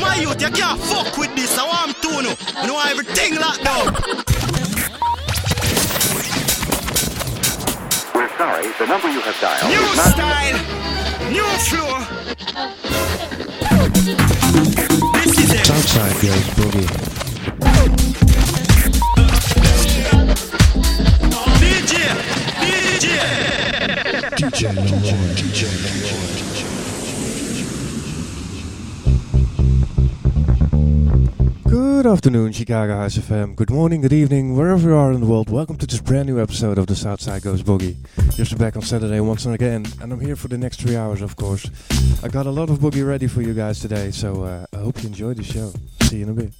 my youth, you can't fuck with this. I want to know. You know everything locked down. We're sorry, the number you have dialed New is not... style, new flow. This is it. Southside goes boogie. DJ, DJ. DJ Leroy. DJ Good afternoon, Chicago House FM. Good morning, good evening, wherever you are in the world. Welcome to this brand new episode of the Southside Goes Boogie. Just back on Saturday once and again, and I'm here for the next three hours, of course. I got a lot of boogie ready for you guys today, so uh, I hope you enjoy the show. See you in a bit.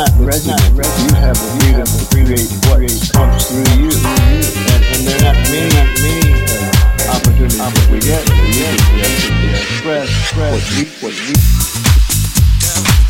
not resonant, you have the freedom to create what comes through you. And, and there are not many, many uh, opportunities that we get. We get to express what we, what we.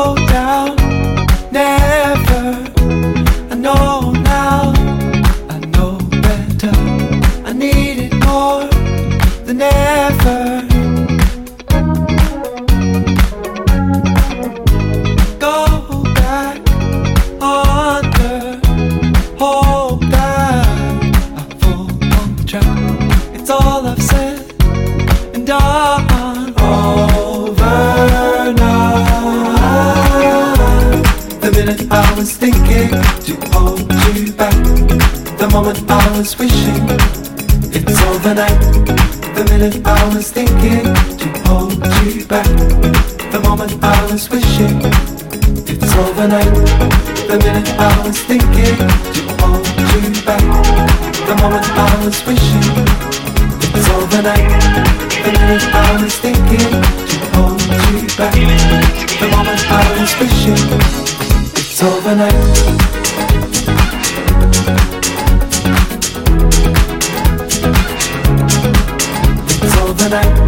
the night, the minute I was thinking to hold you back, the moment I was wishing it's overnight. the minute I was thinking to hold you back, the moment I was wishing it's overnight. the minute I was thinking to hold you back, the moment I was wishing it's overnight. that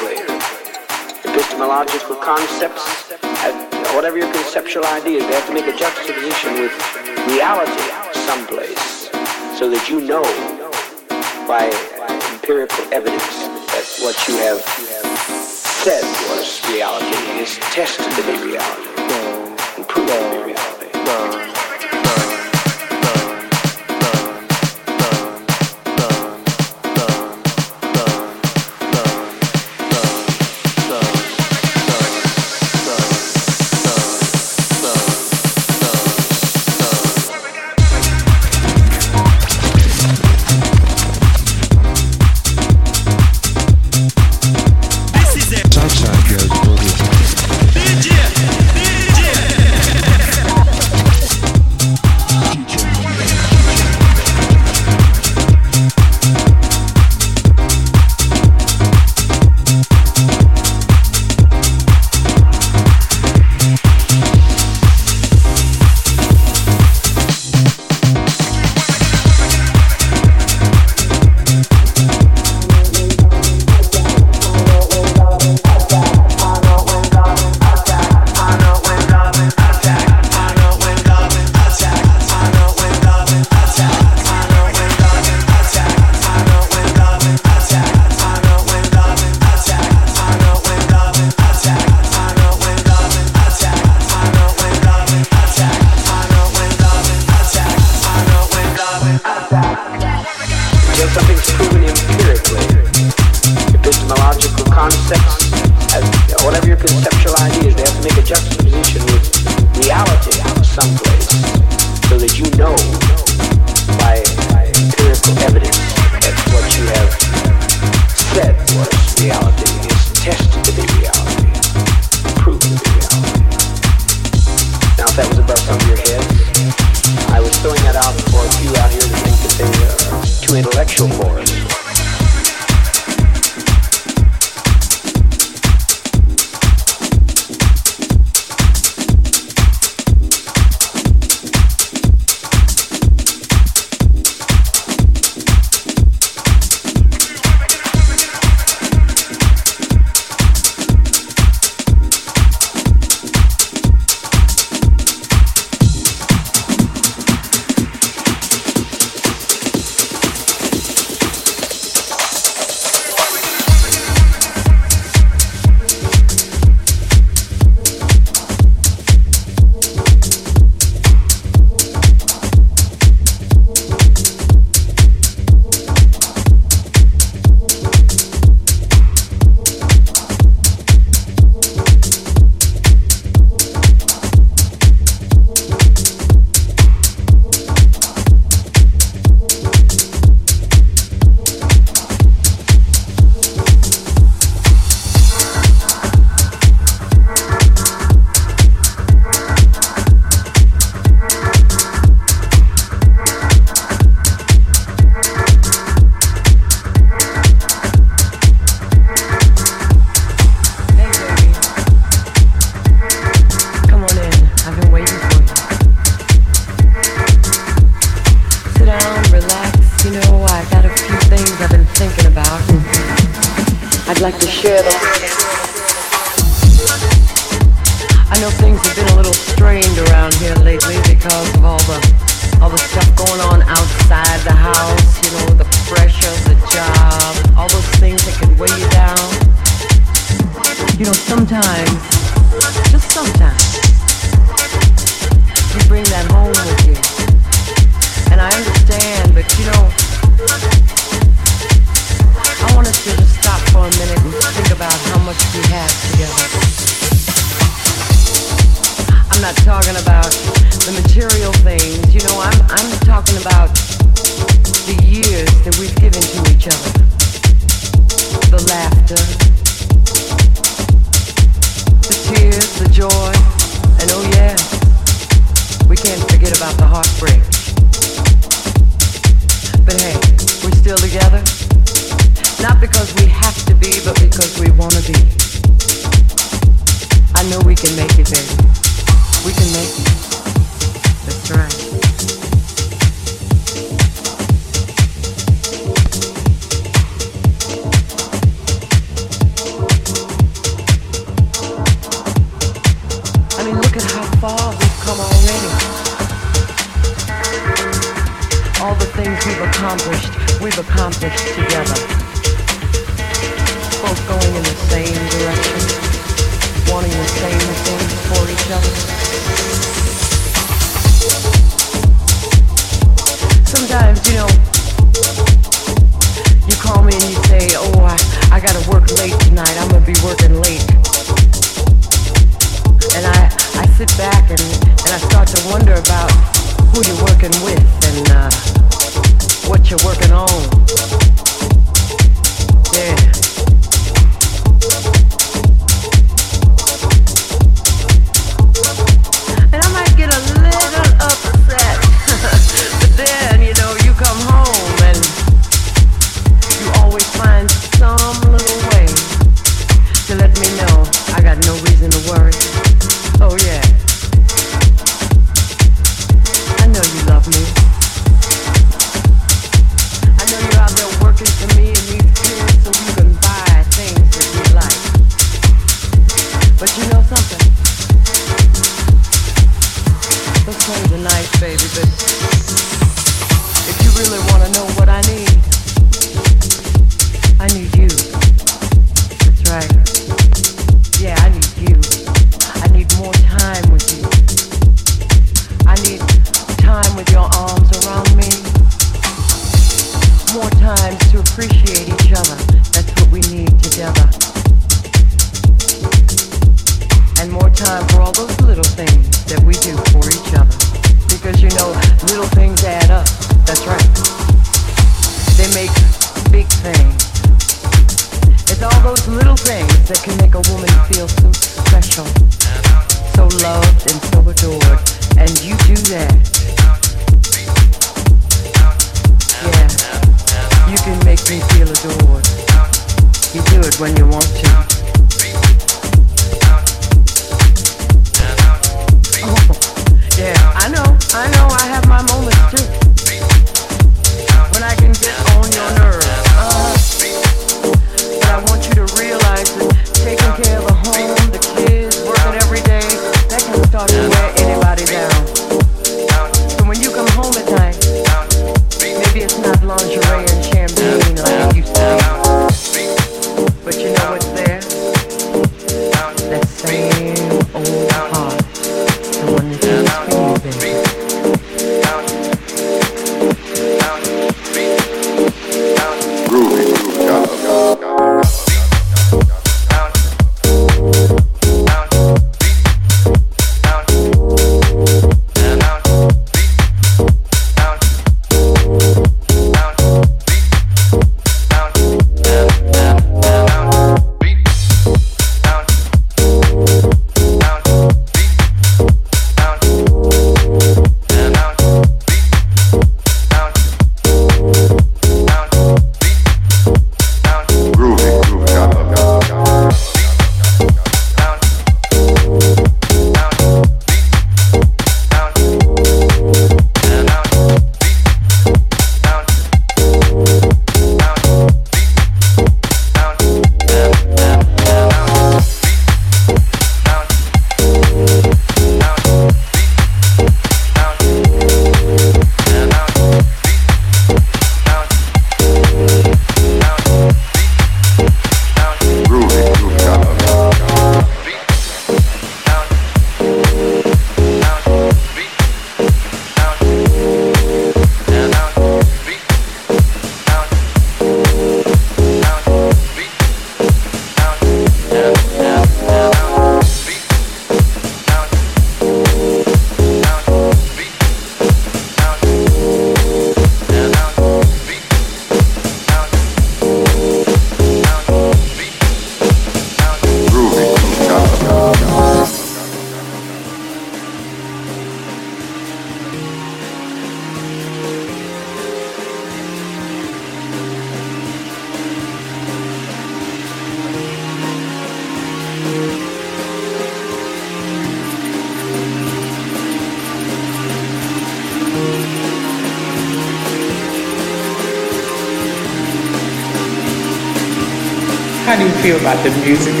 about the music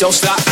don't, stop.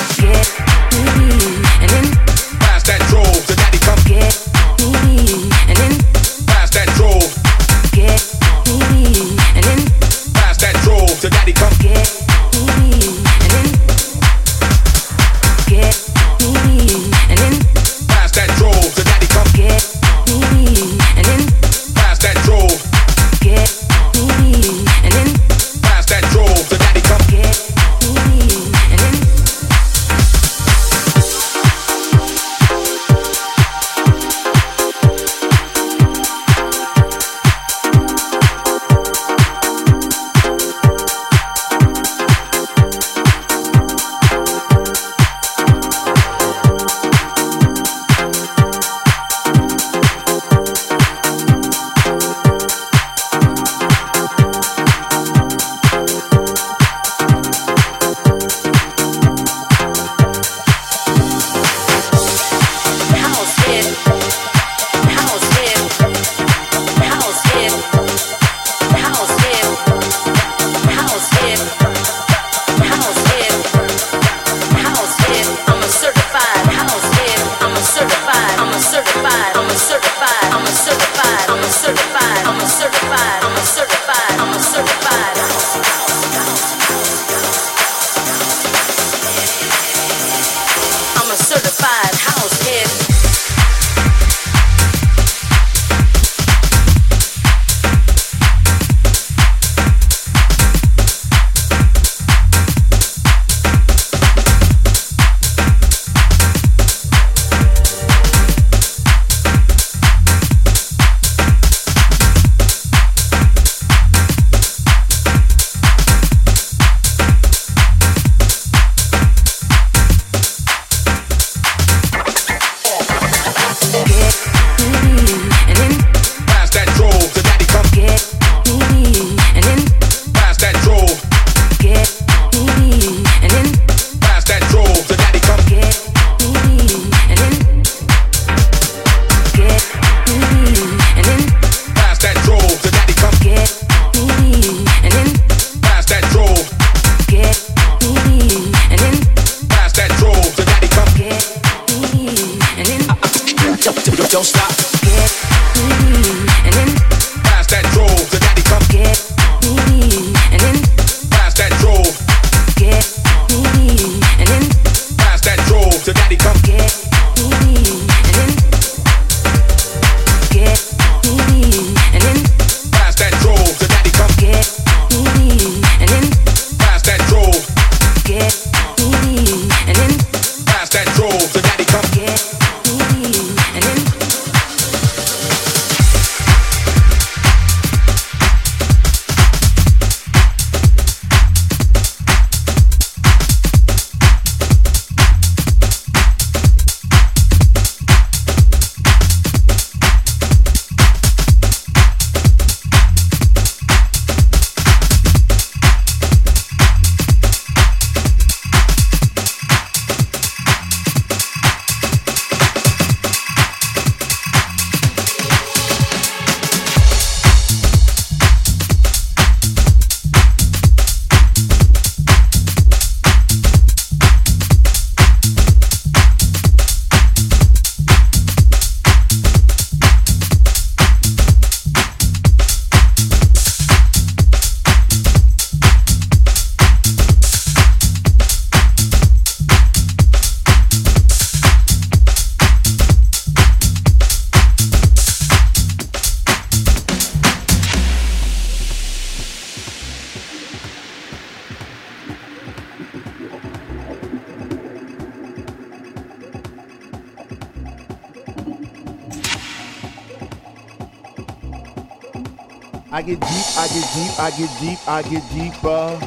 I get deep, I get deeper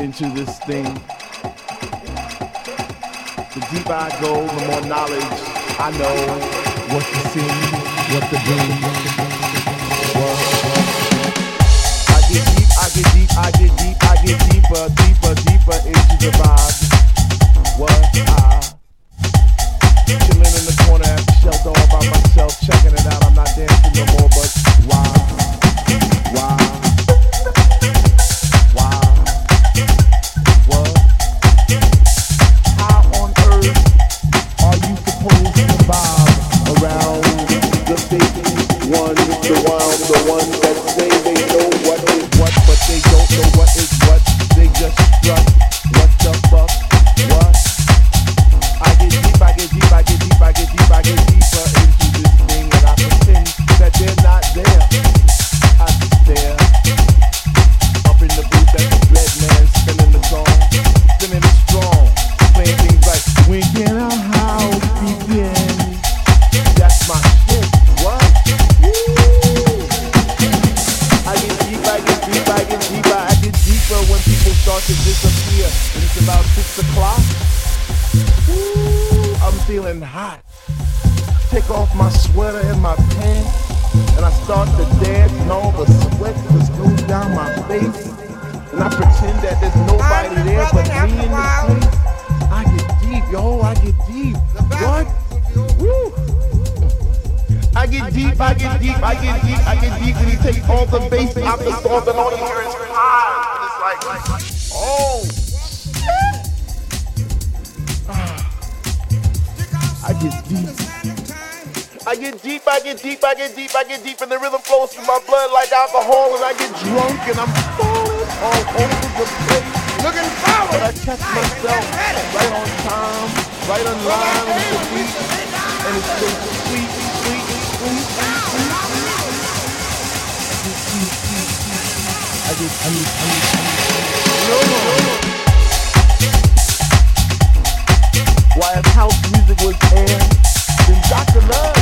into this thing. The deeper I go, the more knowledge I know what to see, what to do. Get deep, I get deep, I get deep, and the rhythm flows through my blood like alcohol, and I get drunk and I'm falling all over the place. Looking forward, but I catch myself right on time, right on line with the beat, and it's so sweet, sweet, sweet, sweet, sweet, I get, I get, I get, no, no, no. While house music was aired, then Dr. Love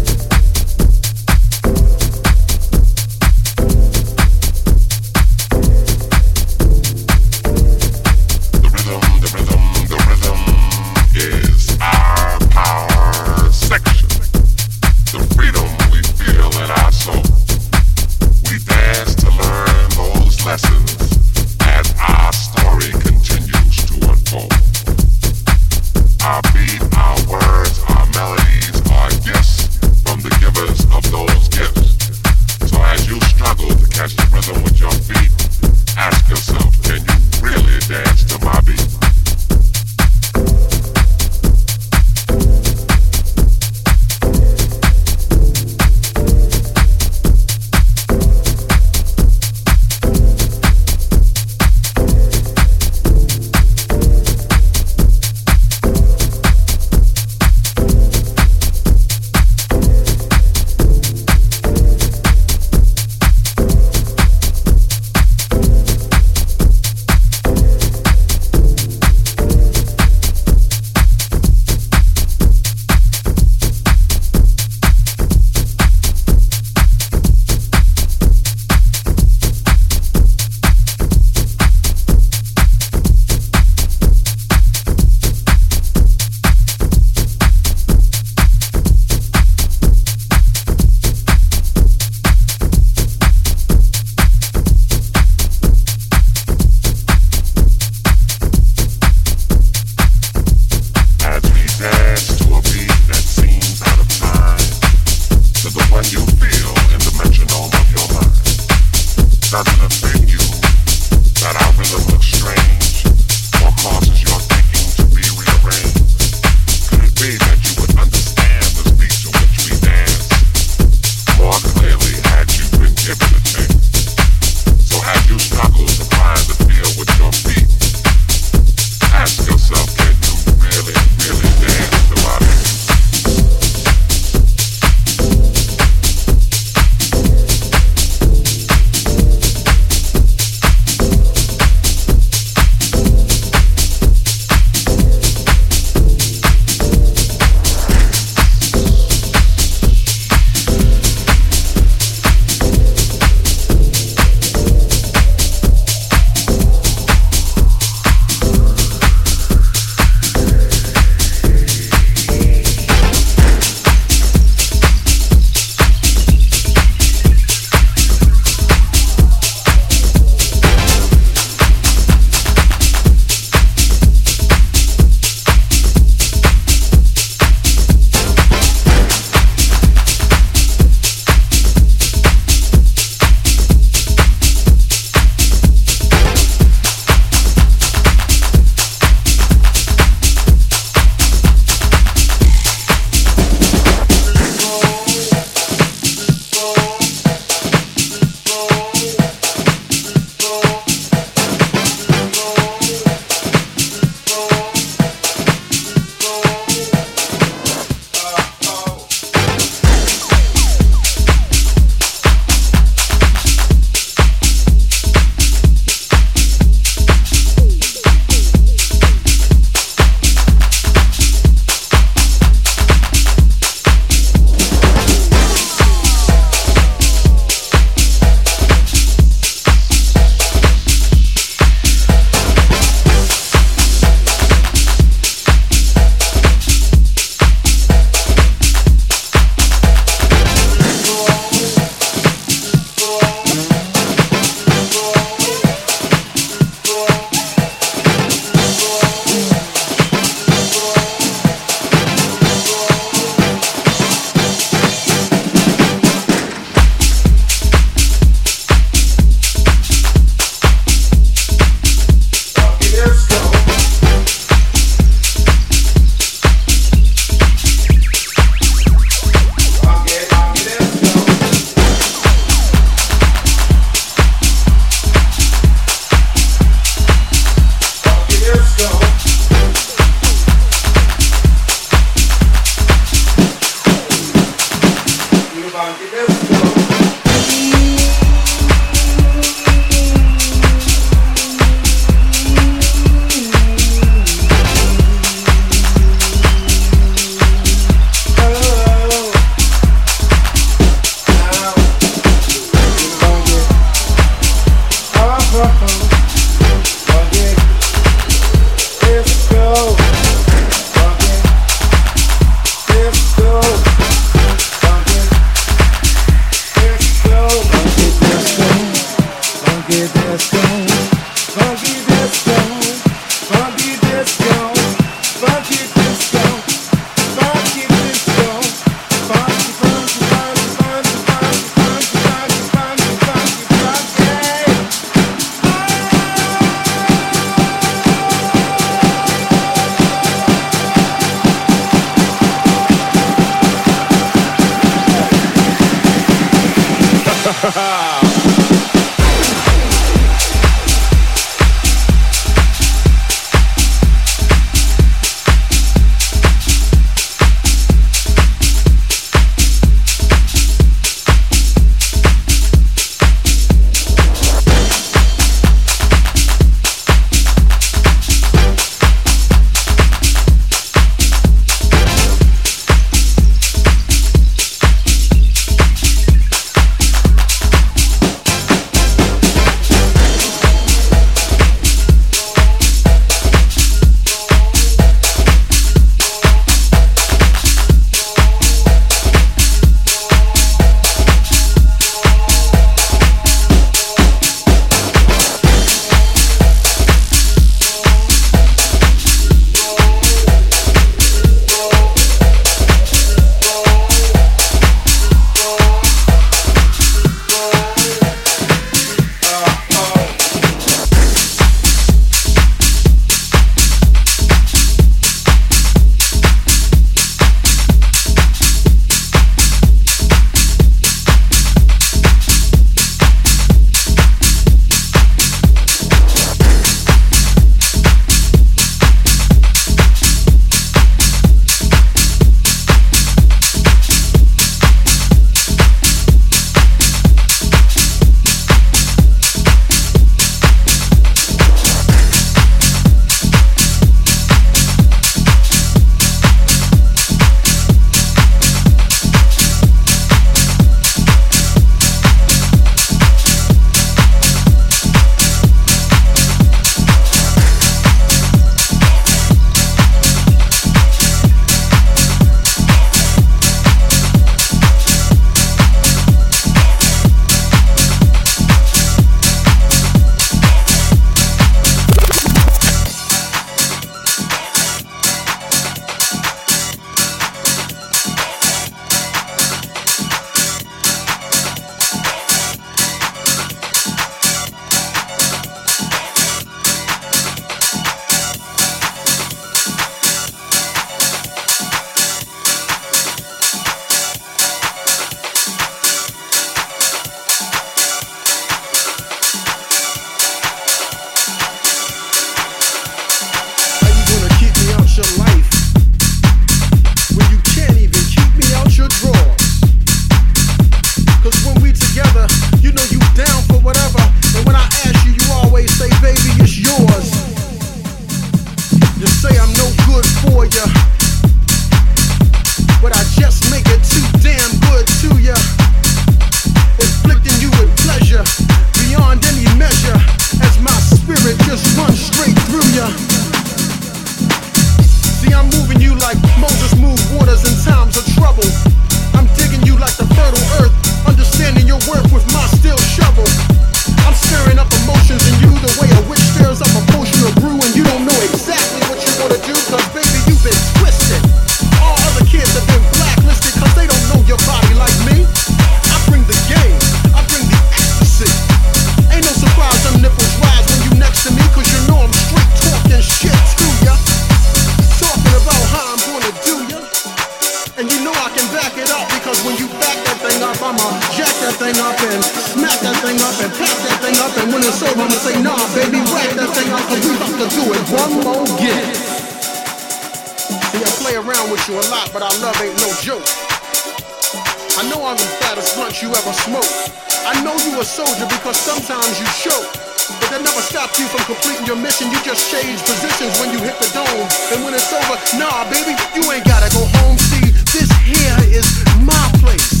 Stop you from completing your mission. You just change positions when you hit the dome. And when it's over, nah, baby, you ain't gotta go home. See, this here is my place.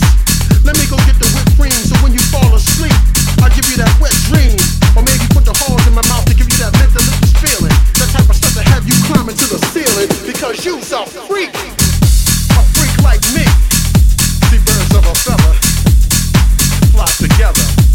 Let me go get the whipped cream so when you fall asleep, I'll give you that wet dream. Or maybe put the horns in my mouth to give you that mental feeling. That type of stuff to have you climbing to the ceiling because you's a freak. A freak like me. See birds of a feather flock together.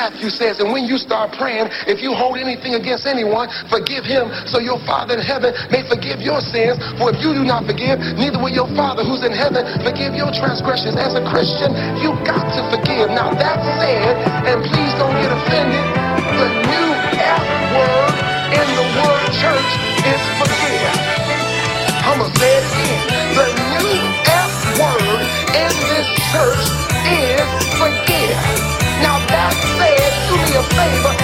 Matthew says, and when you start praying, if you hold anything against anyone, forgive him so your Father in heaven may forgive your sins. For if you do not forgive, neither will your Father who's in heaven forgive your transgressions. As a Christian, you got to forgive. Now, Baby.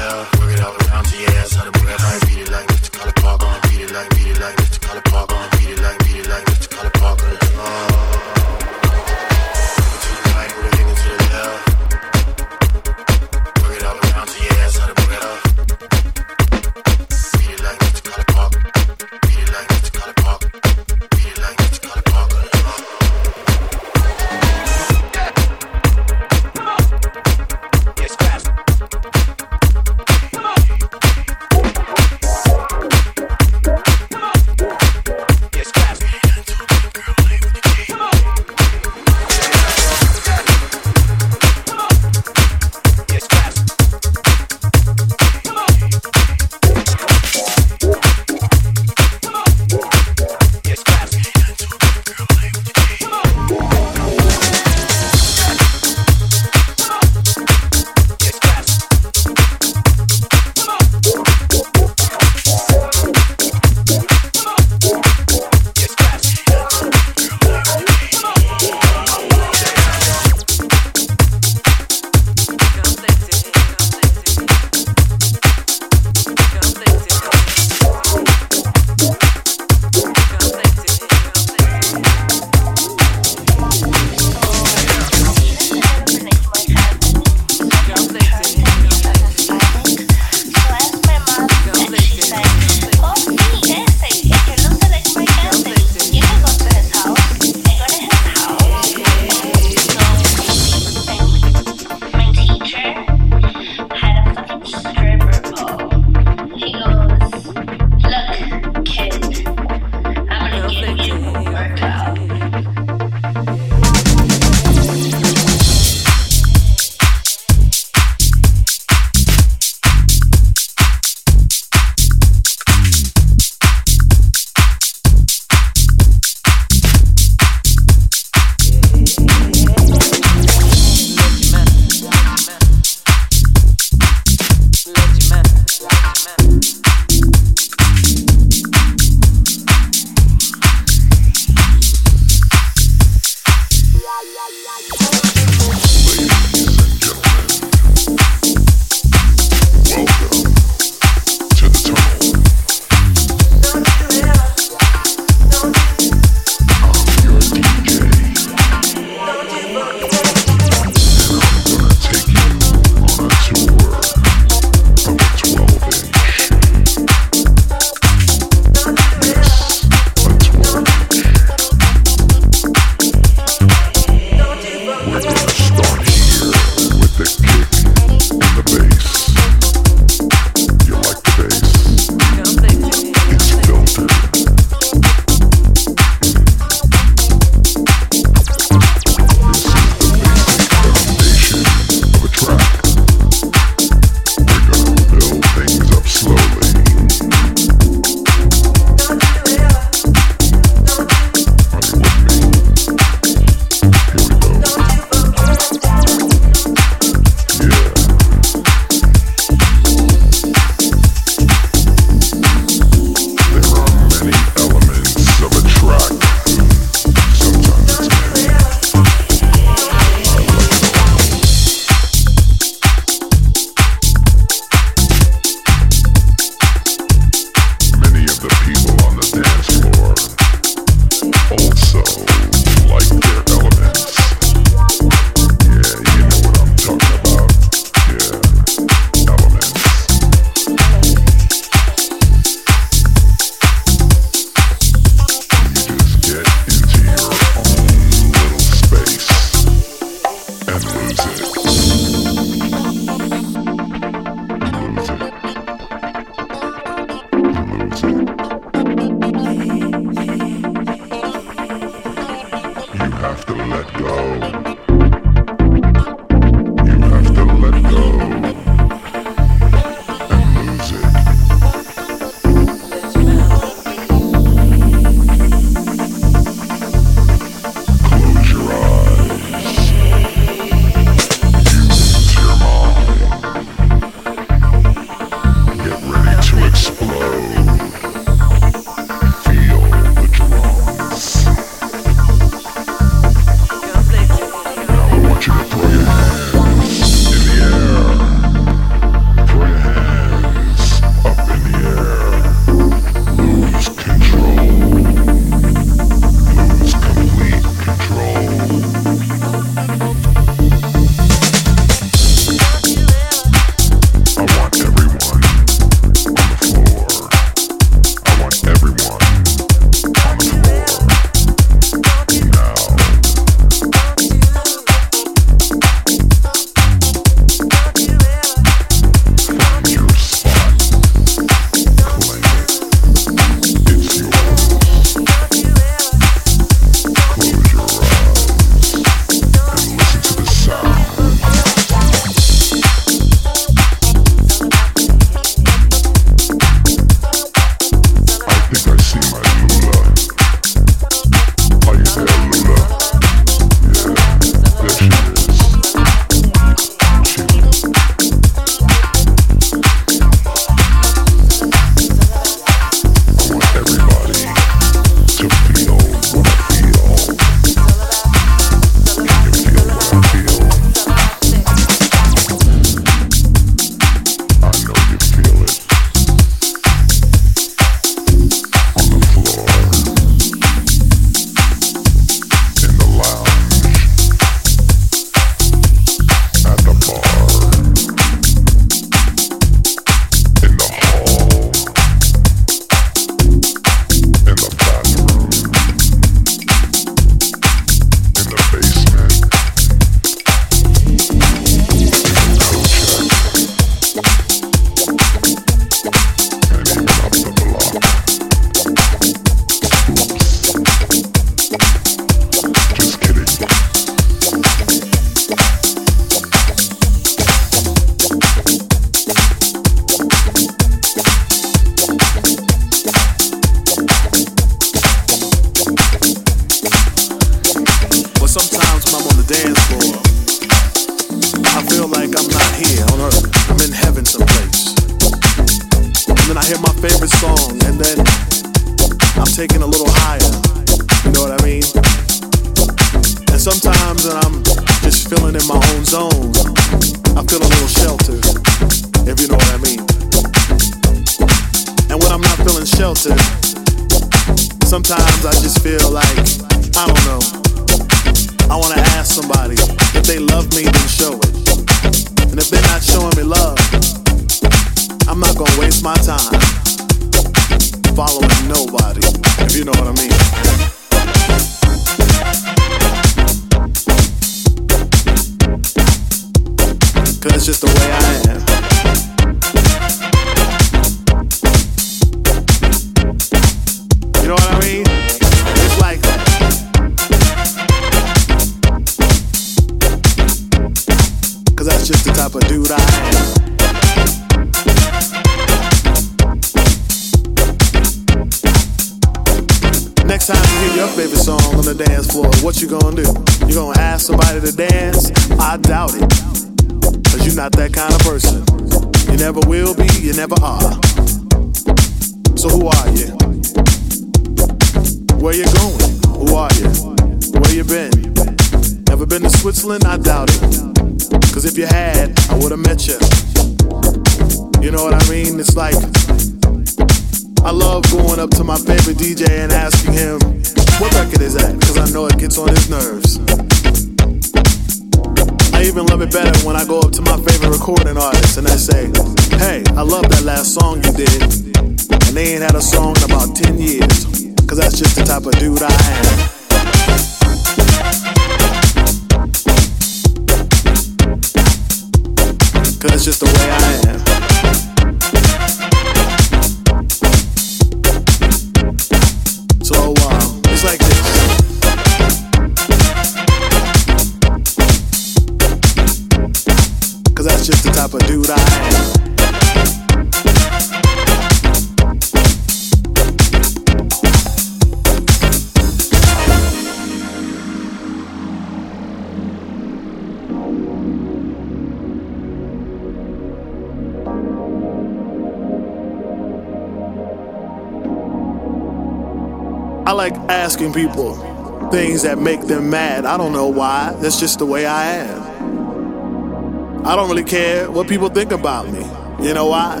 That's just the way I am. I don't really care what people think about me. You know why?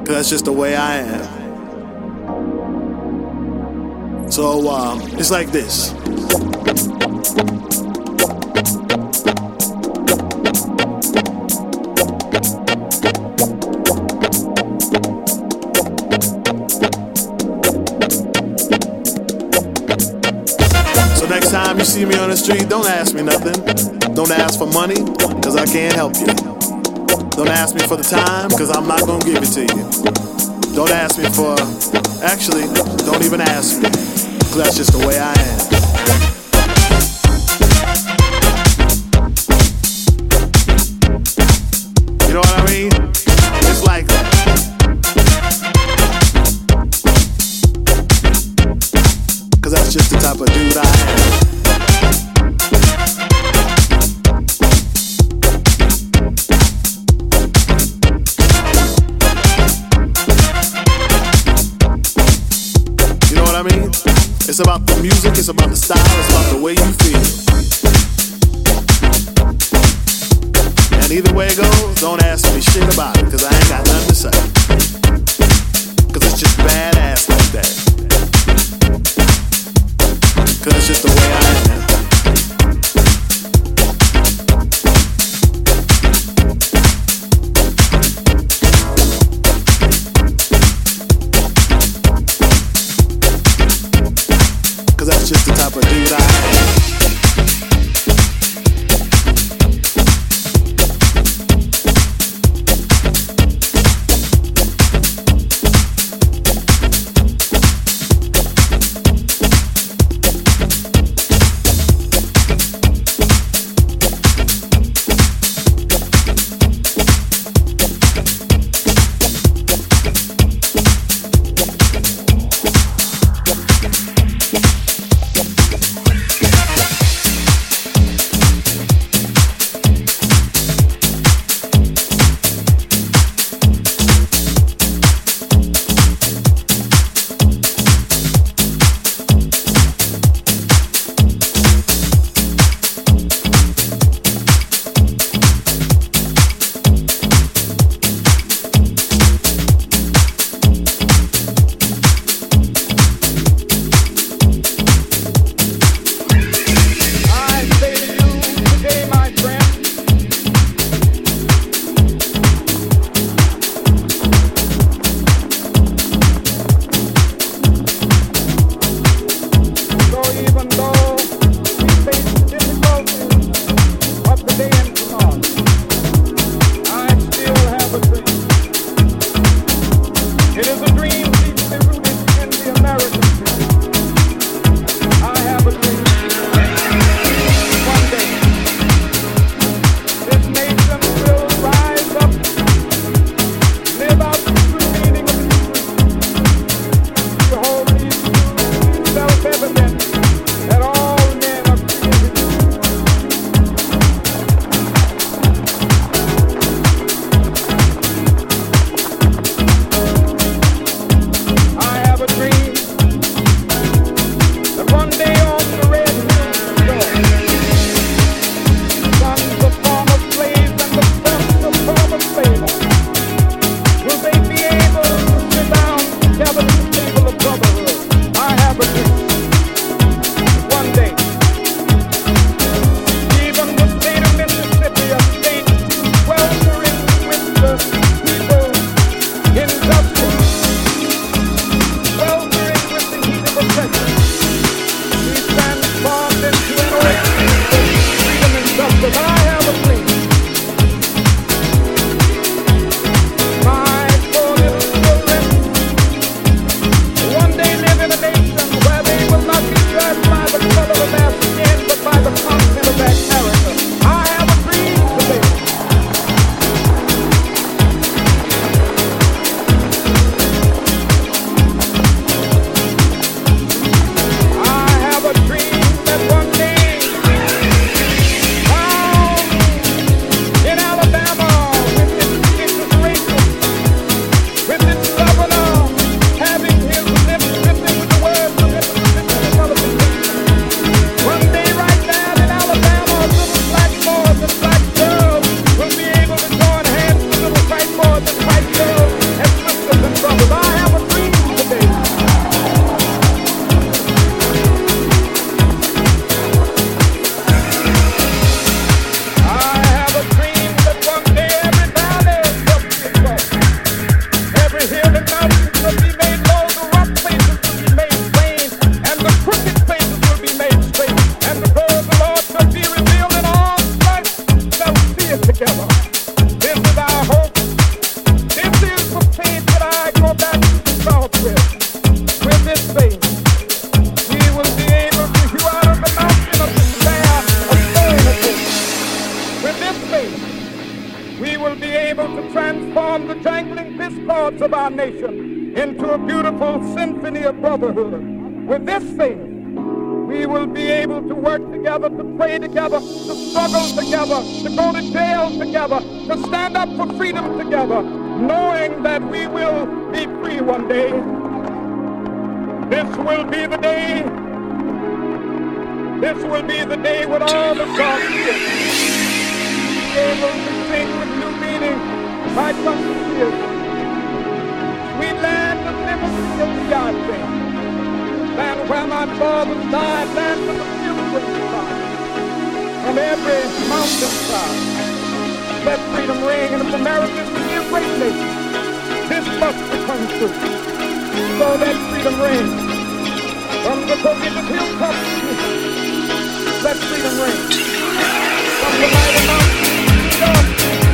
Because that's just the way I am. So um, it's like this. Don't ask me nothing. Don't ask for money, cause I can't help you. Don't ask me for the time, cause I'm not gonna give it to you. Don't ask me for, actually, don't even ask me, cause that's just the way I am. music, it's about the style, it's about the way you feel. And either way it goes, don't ask me shit about it, cause I ain't got nothing to say. This will be the day when all the dark be able to sing with new meaning my country is. Sweet land of liberty of Beyonce. Land where my fathers died, land of the pilgrims died. From every mountainside, let freedom ring, and if America to be a great nation, this must become true. So let freedom ring. From the Caucasus hilltop, let freedom ring. From the mighty mountains,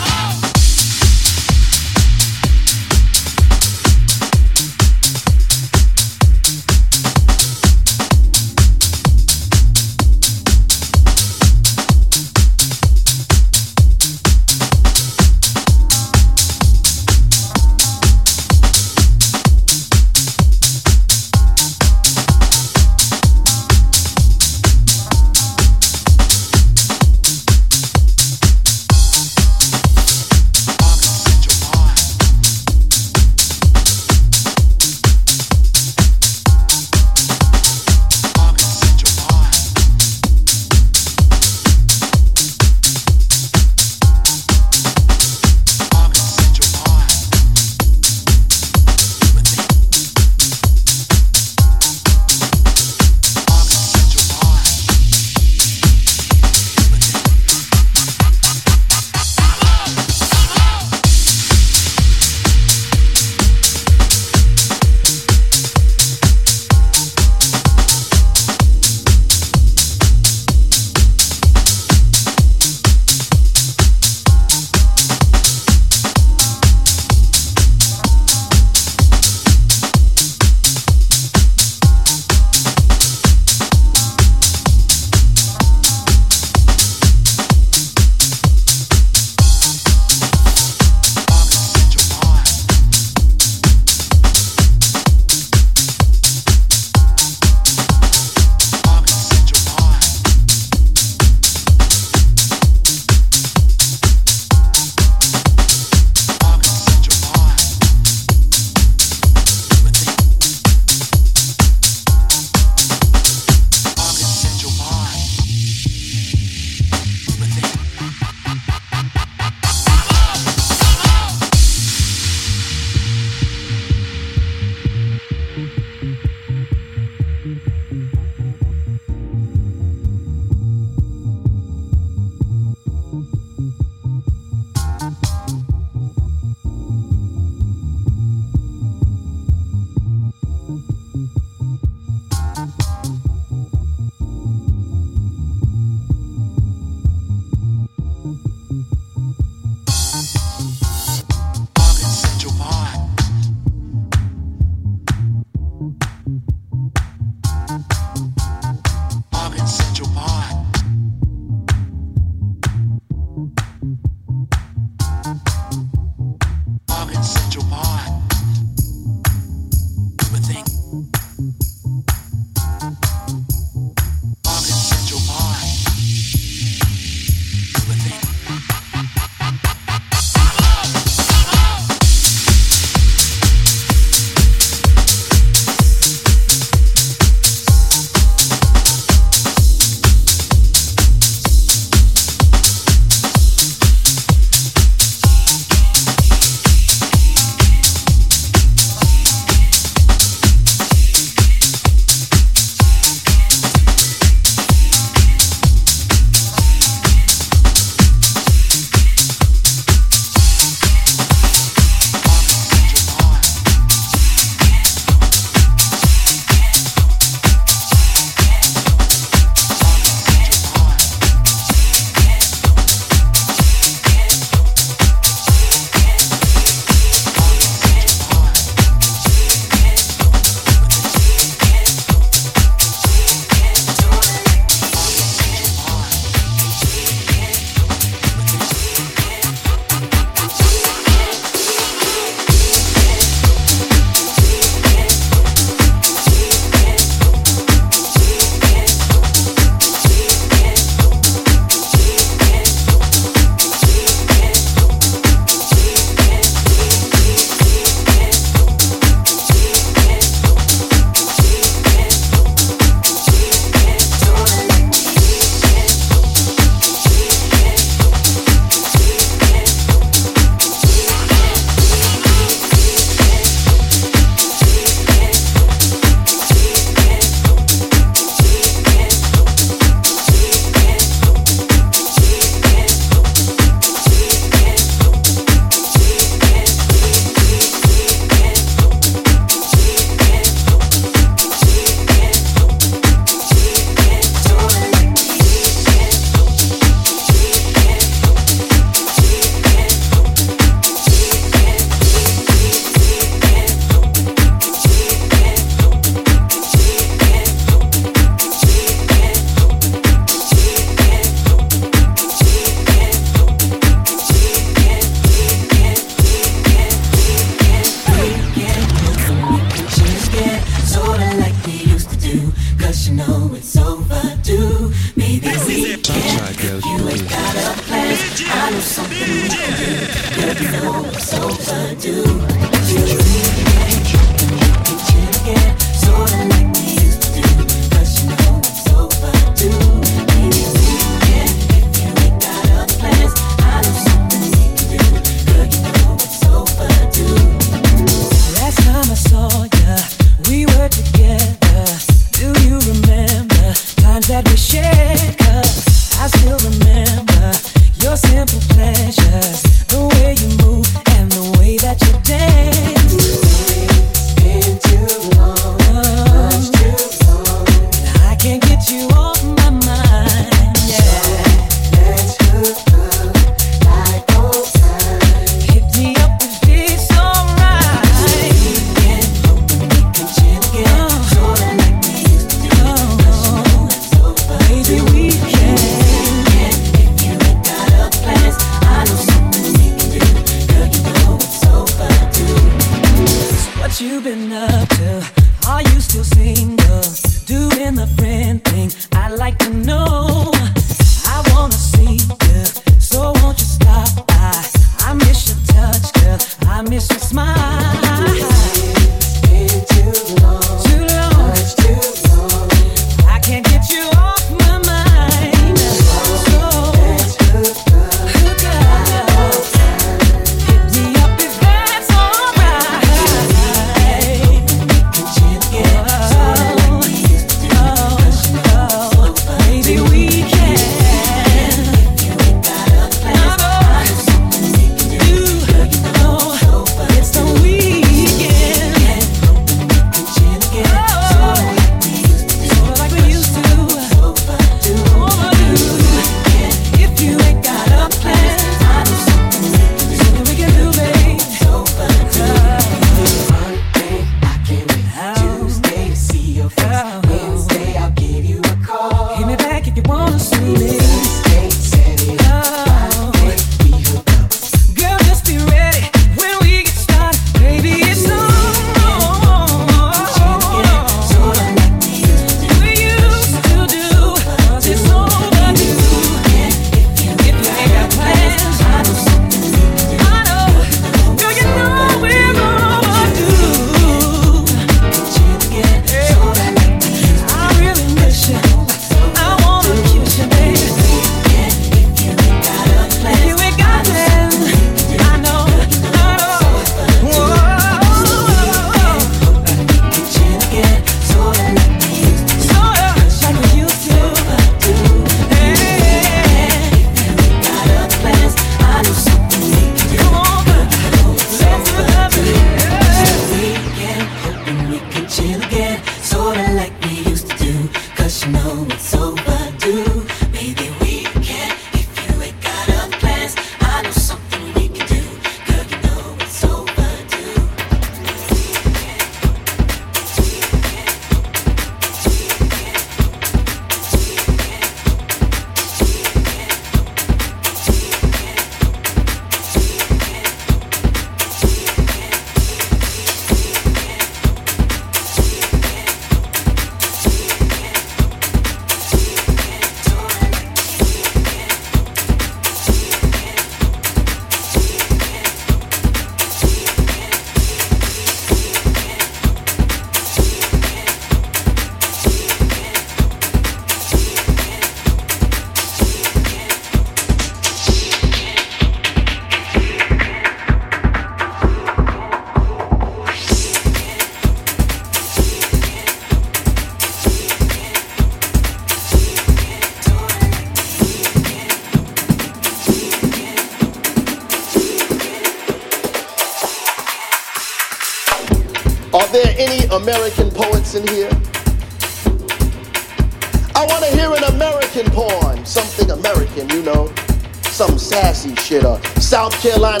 Carolina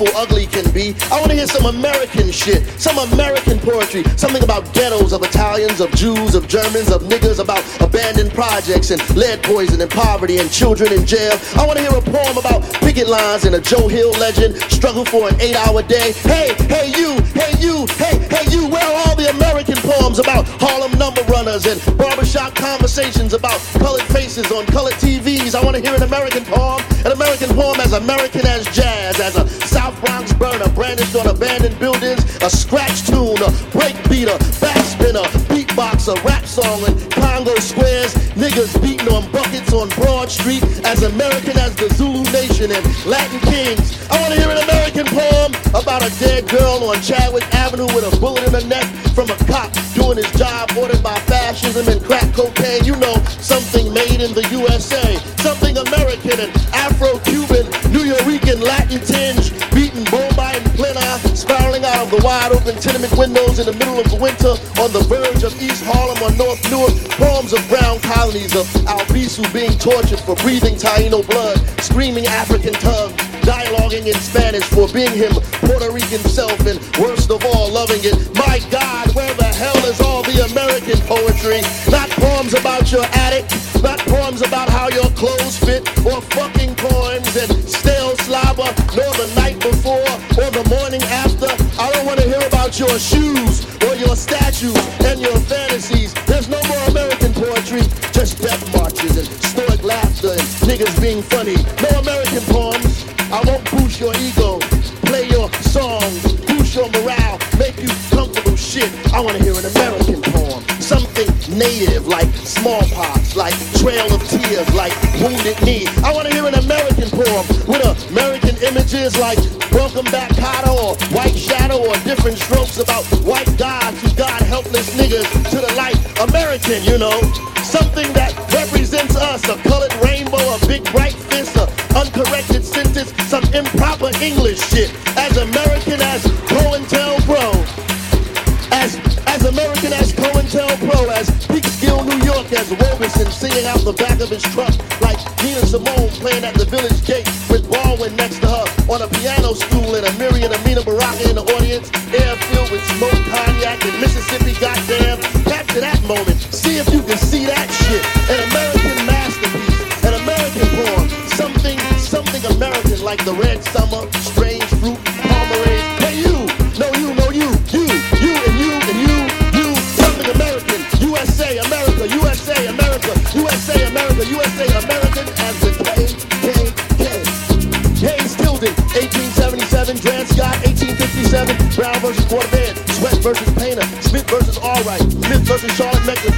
beautiful ugly can be. I want to hear some American shit, some American poetry, something about ghettos of Italians, of Jews, of Germans, of niggas, about abandoned projects and lead poison and poverty and children in jail. I want to hear a poem about picket lines and a Joe Hill legend, struggle for an eight-hour day. Hey, hey you, hey you, hey, hey you, where are all the American poems about Harlem number runners and barbershop conversations about colored faces on colored TVs? I want to hear an American poem, an American poem as American as jazz, as a abandoned buildings, a scratch tune, a break beater, back spinner, beatboxer, rap song, in Congo squares, niggas beating on buckets on Broad Street, as American as the Zulu Nation and Latin Kings. I want to hear an American poem about a dead girl on Chadwick Avenue with a bullet in her neck from a cop doing his job ordered by fascism and crack cocaine. You know, something made in the USA, something American and Afro-Cuban, wide open tenement windows in the middle of winter on the verge of East Harlem or North Newark. Poems of brown colonies of Albizu being tortured for breathing Taino blood, screaming African tongue, dialoguing in Spanish for being him, Puerto Rican self, and worst of all, loving it. My God, where the hell is all the American poetry? Not poems about your attic, not poems about how your clothes your shoes or your statues and your fantasies. There's no more American poetry, just death marches and stoic laughter and niggas being funny. No American poems. I won't boost your ego, play your songs, boost your morale, make you comfortable shit. I want to hear an American poem. Something native like smallpox, like trail of tears, like wounded knee. I want to hear an American poem with American images like welcome back Kotter or white shadow or different strokes about white who guide helpless niggas to the light. American, you know. Something that represents us, a colored rainbow, a big bright fist, a uncorrected sentence, some improper English shit. As American as COINTELPRO. As as American as COINTELPRO, as Peekskill, New York, as Robeson singing out the back of his truck like Nina Simone playing at the village In air with smoke, cognac, and Mississippi, goddamn.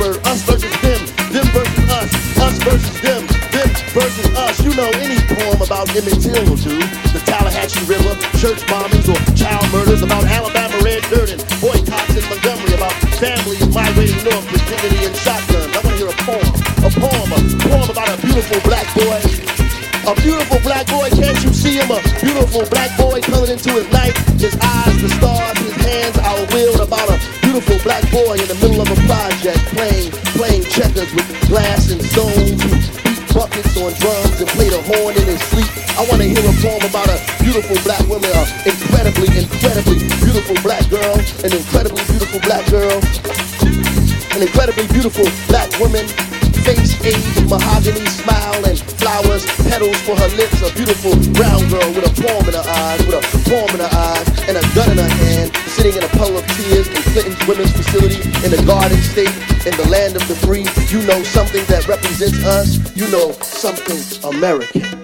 Mecklenburg, us versus them, them versus us, us versus them, them versus us. You know any poem about Emmett Till will do. The Tallahatchie River, church bombings, or child murders, about Alabama red dirt and boycotts in Montgomery, about families migrating north with dignity and shotguns. I want to hear a poem, a poem, a poem about a beautiful black boy a beautiful black boy, can't you see him? A beautiful black boy coming into his night. His eyes, the stars, his hands outwilled about a beautiful black boy in the middle of a project playing, playing checkers with glass and stones. Buckets on drums and play the horn in his sleep. I want to hear a poem about a beautiful black woman, a incredibly, incredibly beautiful black girl, an incredibly beautiful black girl, an incredibly beautiful black woman face age, mahogany smile, and flowers, petals for her lips. A beautiful brown girl with a poem in her eyes, with a poem in her eyes, and a gun in her hand, sitting in a puddle of tears Clinton's women's facility in the Garden State, in the land of the free. You know something that represents us. You know something American.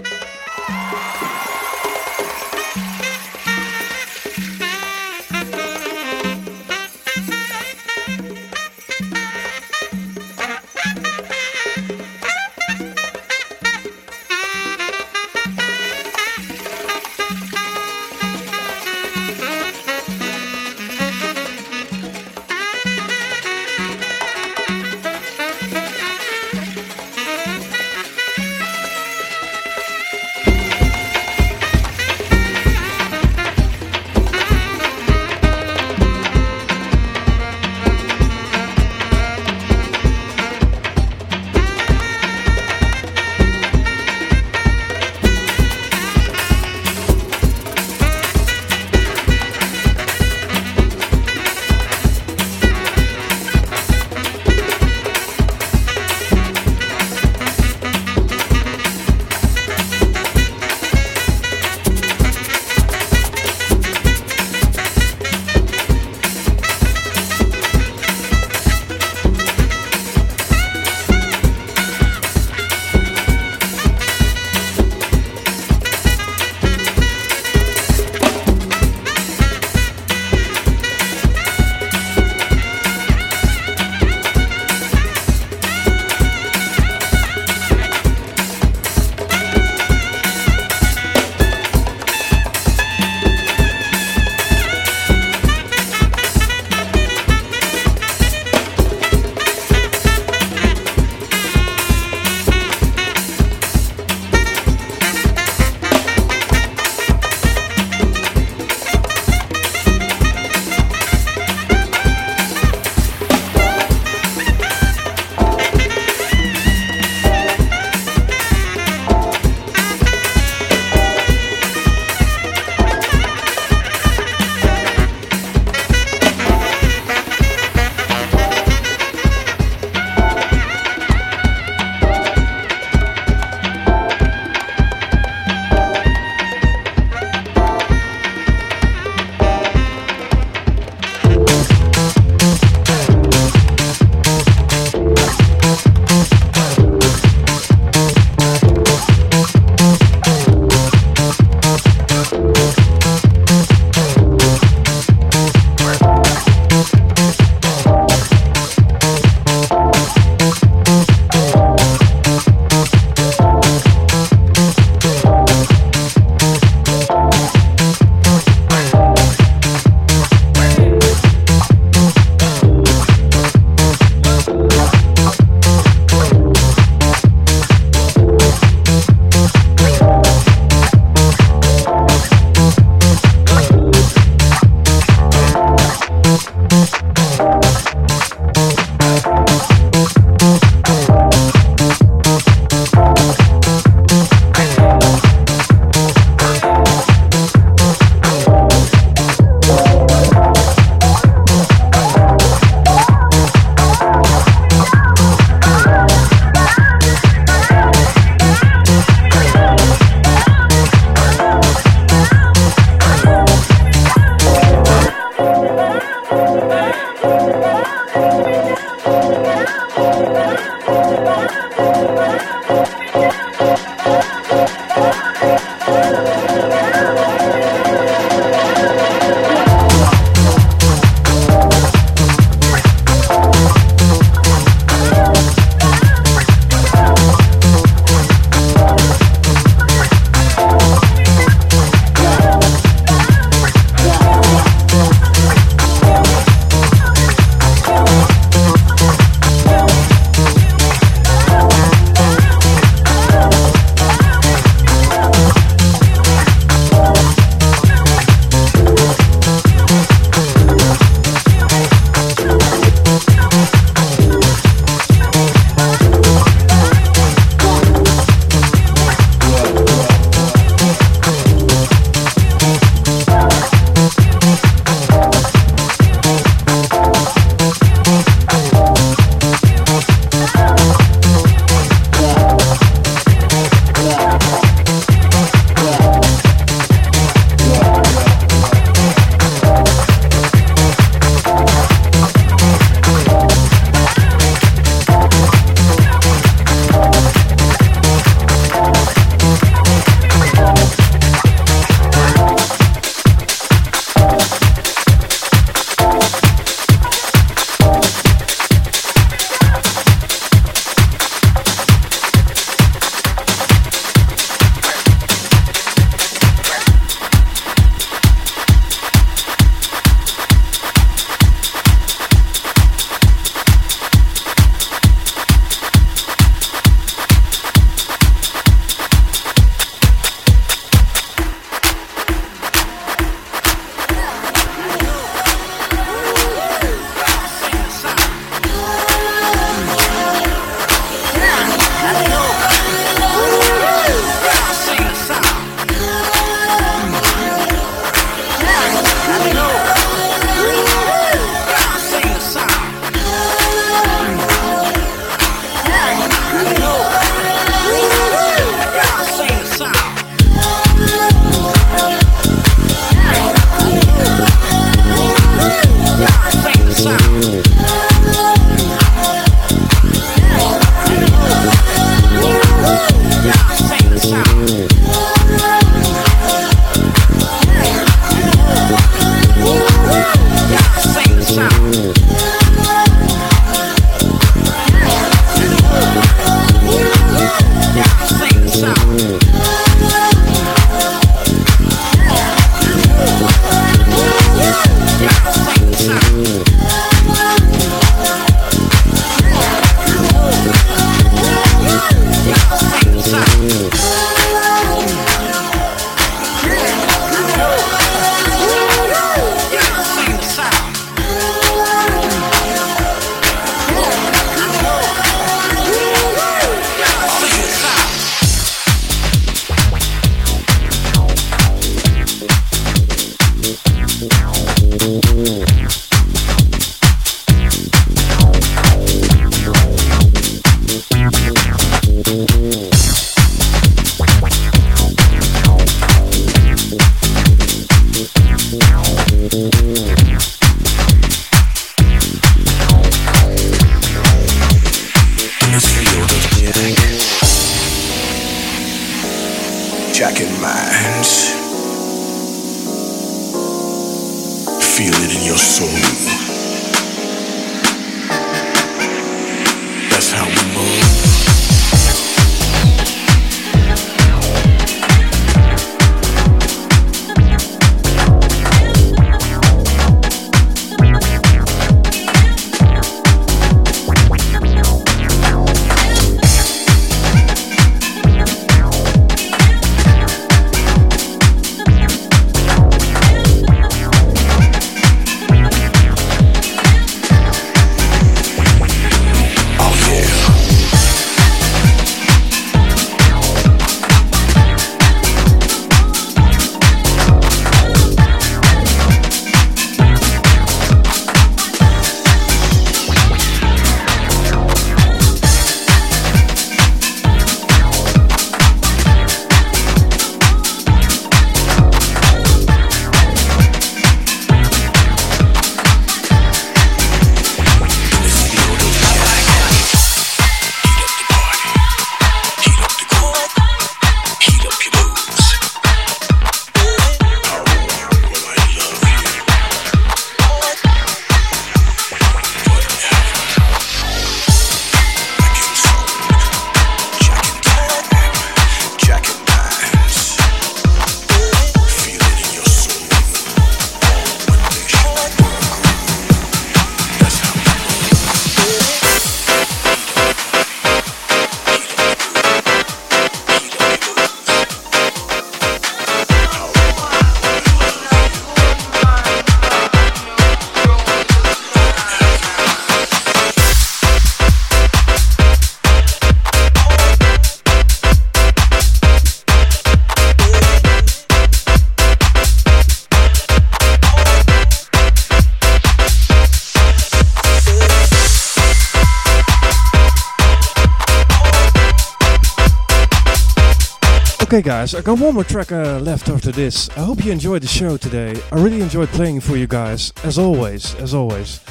Guys, I got one more track uh, left after this. I hope you enjoyed the show today. I really enjoyed playing for you guys, as always, as always.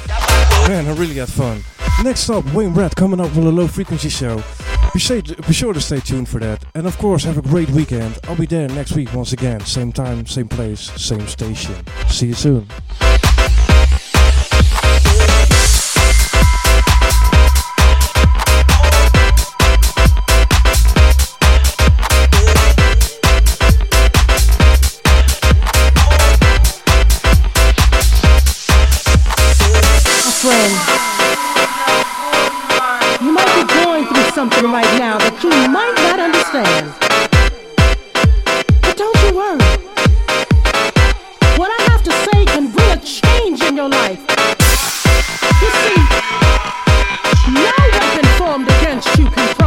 Man, I really had fun. Next up, Wayne Brett coming up with a low frequency show. Be, be sure to stay tuned for that. And of course, have a great weekend. I'll be there next week once again. Same time, same place, same station. See you soon. You see, no weapon formed against you can